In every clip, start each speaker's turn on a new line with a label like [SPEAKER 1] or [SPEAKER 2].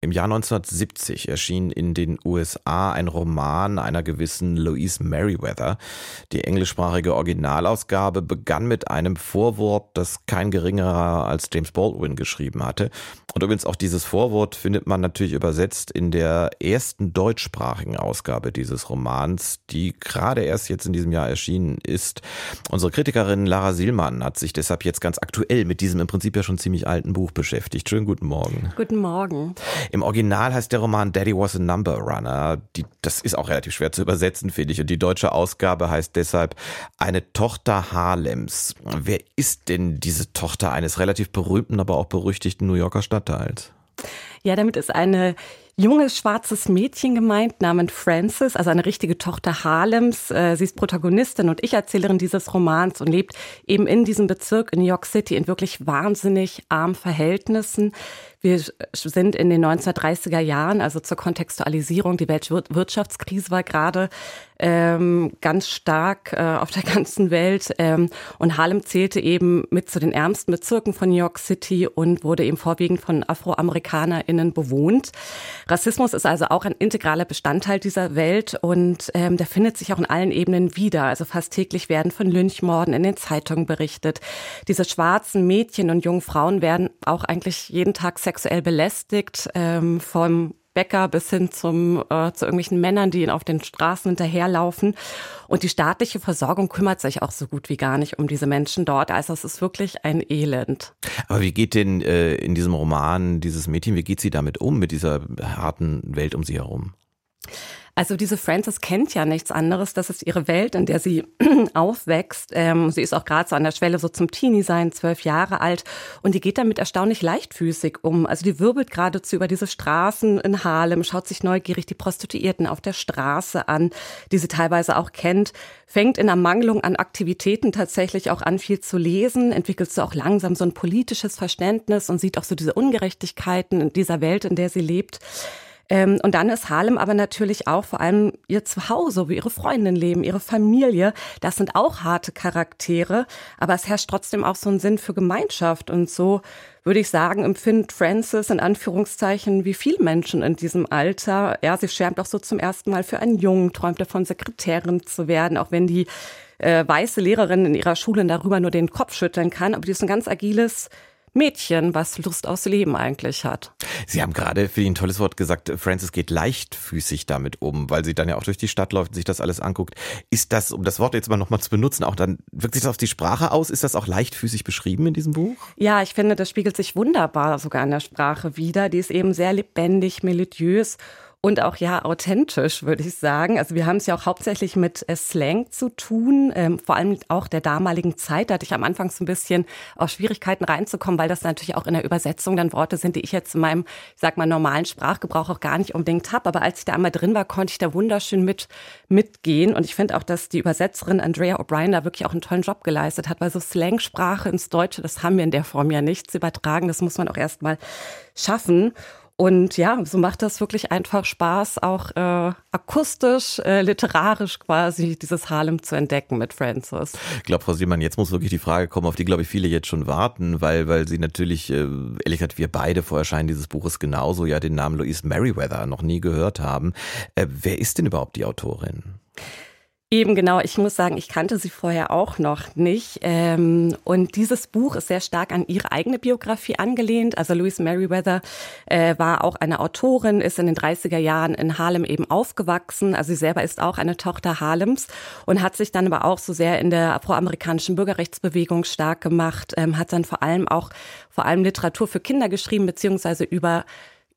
[SPEAKER 1] im Jahr 1970 erschien in den USA ein Roman einer gewissen Louise Merriweather. Die englischsprachige Originalausgabe begann mit einem Vorwort, das kein geringerer als James Baldwin geschrieben hatte. Und übrigens auch dieses Vorwort findet man natürlich übersetzt in der ersten deutschsprachigen Ausgabe dieses Romans, die gerade erst jetzt in diesem Jahr erschienen ist. Unsere Kritikerin Lara Sielmann hat sich deshalb jetzt ganz aktuell mit diesem im Prinzip ja schon ziemlich alten Buch beschäftigt. Schönen guten Morgen.
[SPEAKER 2] Guten Morgen.
[SPEAKER 1] Im Original heißt der Roman Daddy was a Number Runner. Die, das ist auch relativ schwer zu übersetzen, finde ich. Und die deutsche Ausgabe heißt deshalb Eine Tochter Harlems. Wer ist denn diese Tochter eines relativ berühmten, aber auch berüchtigten New Yorker Stadtteils?
[SPEAKER 2] Ja, damit ist eine junges schwarzes Mädchen gemeint namens Frances, also eine richtige Tochter Harlems. Äh, sie ist Protagonistin und Ich-Erzählerin dieses Romans und lebt eben in diesem Bezirk in New York City in wirklich wahnsinnig armen Verhältnissen. Wir sind in den 1930er Jahren, also zur Kontextualisierung. Die Weltwirtschaftskrise war gerade ähm, ganz stark äh, auf der ganzen Welt. Ähm, und Harlem zählte eben mit zu den ärmsten Bezirken von New York City und wurde eben vorwiegend von AfroamerikanerInnen bewohnt. Rassismus ist also auch ein integraler Bestandteil dieser Welt und ähm, der findet sich auch in allen Ebenen wieder. Also fast täglich werden von Lynchmorden in den Zeitungen berichtet. Diese schwarzen Mädchen und jungen Frauen werden auch eigentlich jeden Tag sexuell belästigt, ähm, vom Bäcker bis hin zum, äh, zu irgendwelchen Männern, die auf den Straßen hinterherlaufen. Und die staatliche Versorgung kümmert sich auch so gut wie gar nicht um diese Menschen dort. Also es ist wirklich ein Elend.
[SPEAKER 1] Aber wie geht denn äh, in diesem Roman dieses Mädchen, wie geht sie damit um, mit dieser harten Welt um sie herum?
[SPEAKER 2] Also diese Frances kennt ja nichts anderes. Das ist ihre Welt, in der sie aufwächst. Ähm, sie ist auch gerade so an der Schwelle so zum Teenie-Sein, zwölf Jahre alt. Und die geht damit erstaunlich leichtfüßig um. Also die wirbelt geradezu über diese Straßen in Harlem, schaut sich neugierig die Prostituierten auf der Straße an, die sie teilweise auch kennt, fängt in Ermangelung an Aktivitäten tatsächlich auch an, viel zu lesen, entwickelt so auch langsam so ein politisches Verständnis und sieht auch so diese Ungerechtigkeiten in dieser Welt, in der sie lebt. Ähm, und dann ist Harlem aber natürlich auch vor allem ihr Zuhause, wo ihre Freundinnen leben, ihre Familie. Das sind auch harte Charaktere, aber es herrscht trotzdem auch so ein Sinn für Gemeinschaft. Und so würde ich sagen, empfindet Frances in Anführungszeichen wie viele Menschen in diesem Alter. Ja, sie schwärmt auch so zum ersten Mal für einen Jungen, träumt davon, Sekretärin zu werden, auch wenn die äh, weiße Lehrerin in ihrer Schule darüber nur den Kopf schütteln kann. Aber die ist ein ganz agiles Mädchen, was Lust aufs Leben eigentlich hat.
[SPEAKER 1] Sie haben gerade für ein tolles Wort gesagt, Frances geht leichtfüßig damit um, weil sie dann ja auch durch die Stadt läuft und sich das alles anguckt. Ist das, um das Wort jetzt mal nochmal zu benutzen, auch dann, wirkt sich das auf die Sprache aus? Ist das auch leichtfüßig beschrieben in diesem Buch?
[SPEAKER 2] Ja, ich finde, das spiegelt sich wunderbar sogar in der Sprache wieder. Die ist eben sehr lebendig, melodiös und auch ja authentisch, würde ich sagen. Also wir haben es ja auch hauptsächlich mit äh, Slang zu tun, ähm, vor allem auch der damaligen Zeit. Da hatte ich am Anfang so ein bisschen auch Schwierigkeiten reinzukommen, weil das natürlich auch in der Übersetzung dann Worte sind, die ich jetzt in meinem, ich sag mal, normalen Sprachgebrauch auch gar nicht unbedingt habe. Aber als ich da einmal drin war, konnte ich da wunderschön mit mitgehen. Und ich finde auch, dass die Übersetzerin Andrea O'Brien da wirklich auch einen tollen Job geleistet hat, weil so Slangsprache ins Deutsche, das haben wir in der Form ja nicht zu übertragen. Das muss man auch erstmal schaffen. Und ja, so macht das wirklich einfach Spaß, auch äh, akustisch, äh, literarisch quasi dieses Harlem zu entdecken mit Francis.
[SPEAKER 1] Ich glaube, Frau Siemann, jetzt muss wirklich die Frage kommen, auf die, glaube ich, viele jetzt schon warten, weil, weil sie natürlich, äh, ehrlich gesagt, wir beide vor Erscheinen dieses Buches genauso ja den Namen Louise Merriweather noch nie gehört haben. Äh, wer ist denn überhaupt die Autorin?
[SPEAKER 2] Eben genau, ich muss sagen, ich kannte sie vorher auch noch nicht. Ähm, und dieses Buch ist sehr stark an ihre eigene Biografie angelehnt. Also Louise Merriweather äh, war auch eine Autorin, ist in den 30er Jahren in Harlem eben aufgewachsen. Also sie selber ist auch eine Tochter Harlems und hat sich dann aber auch so sehr in der afroamerikanischen Bürgerrechtsbewegung stark gemacht, ähm, hat dann vor allem auch vor allem Literatur für Kinder geschrieben, beziehungsweise über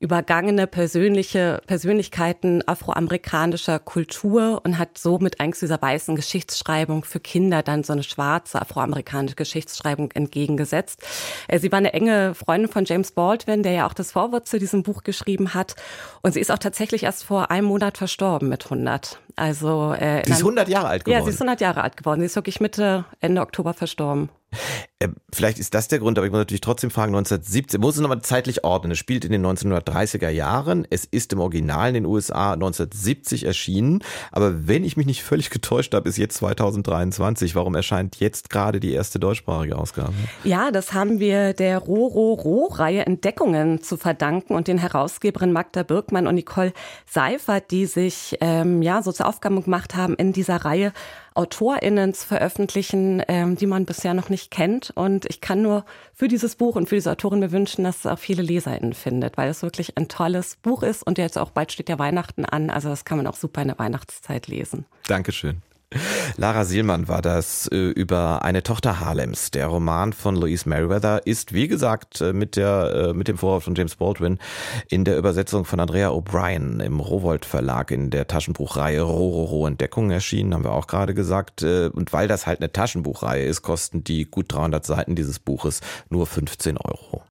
[SPEAKER 2] übergangene persönliche Persönlichkeiten afroamerikanischer Kultur und hat somit eigentlich dieser weißen Geschichtsschreibung für Kinder dann so eine schwarze afroamerikanische Geschichtsschreibung entgegengesetzt. Äh, sie war eine enge Freundin von James Baldwin, der ja auch das Vorwort zu diesem Buch geschrieben hat. Und sie ist auch tatsächlich erst vor einem Monat verstorben mit 100.
[SPEAKER 1] Also äh, sie ist 100 Jahre alt geworden.
[SPEAKER 2] Ja, sie ist 100 Jahre alt geworden. Sie ist wirklich Mitte Ende Oktober verstorben.
[SPEAKER 1] Äh, vielleicht ist das der Grund, aber ich muss natürlich trotzdem fragen, 1917, muss es nochmal zeitlich ordnen. Es spielt in den 1930er Jahren, es ist im Original in den USA 1970 erschienen, aber wenn ich mich nicht völlig getäuscht habe, ist jetzt 2023. Warum erscheint jetzt gerade die erste deutschsprachige Ausgabe?
[SPEAKER 2] Ja, das haben wir der Ro-Ro-Ro-Reihe Entdeckungen zu verdanken und den Herausgeberin Magda Birkmann und Nicole Seifert, die sich ähm, ja so zur Aufgabe gemacht haben, in dieser Reihe AutorInnen zu veröffentlichen, ähm, die man bisher noch nicht kennt. Und ich kann nur für dieses Buch und für diese Autorin mir wünschen, dass es auch viele LeserInnen findet, weil es wirklich ein tolles Buch ist und jetzt auch bald steht ja Weihnachten an. Also das kann man auch super in der Weihnachtszeit lesen.
[SPEAKER 1] Dankeschön. Lara Sielmann war das äh, über eine Tochter Harlems. Der Roman von Louise Merriweather ist, wie gesagt, äh, mit, der, äh, mit dem Vorwort von James Baldwin in der Übersetzung von Andrea O'Brien im Rowold Verlag in der Taschenbuchreihe Rororo Entdeckung erschienen, haben wir auch gerade gesagt. Äh, und weil das halt eine Taschenbuchreihe ist, kosten die gut 300 Seiten dieses Buches nur 15 Euro.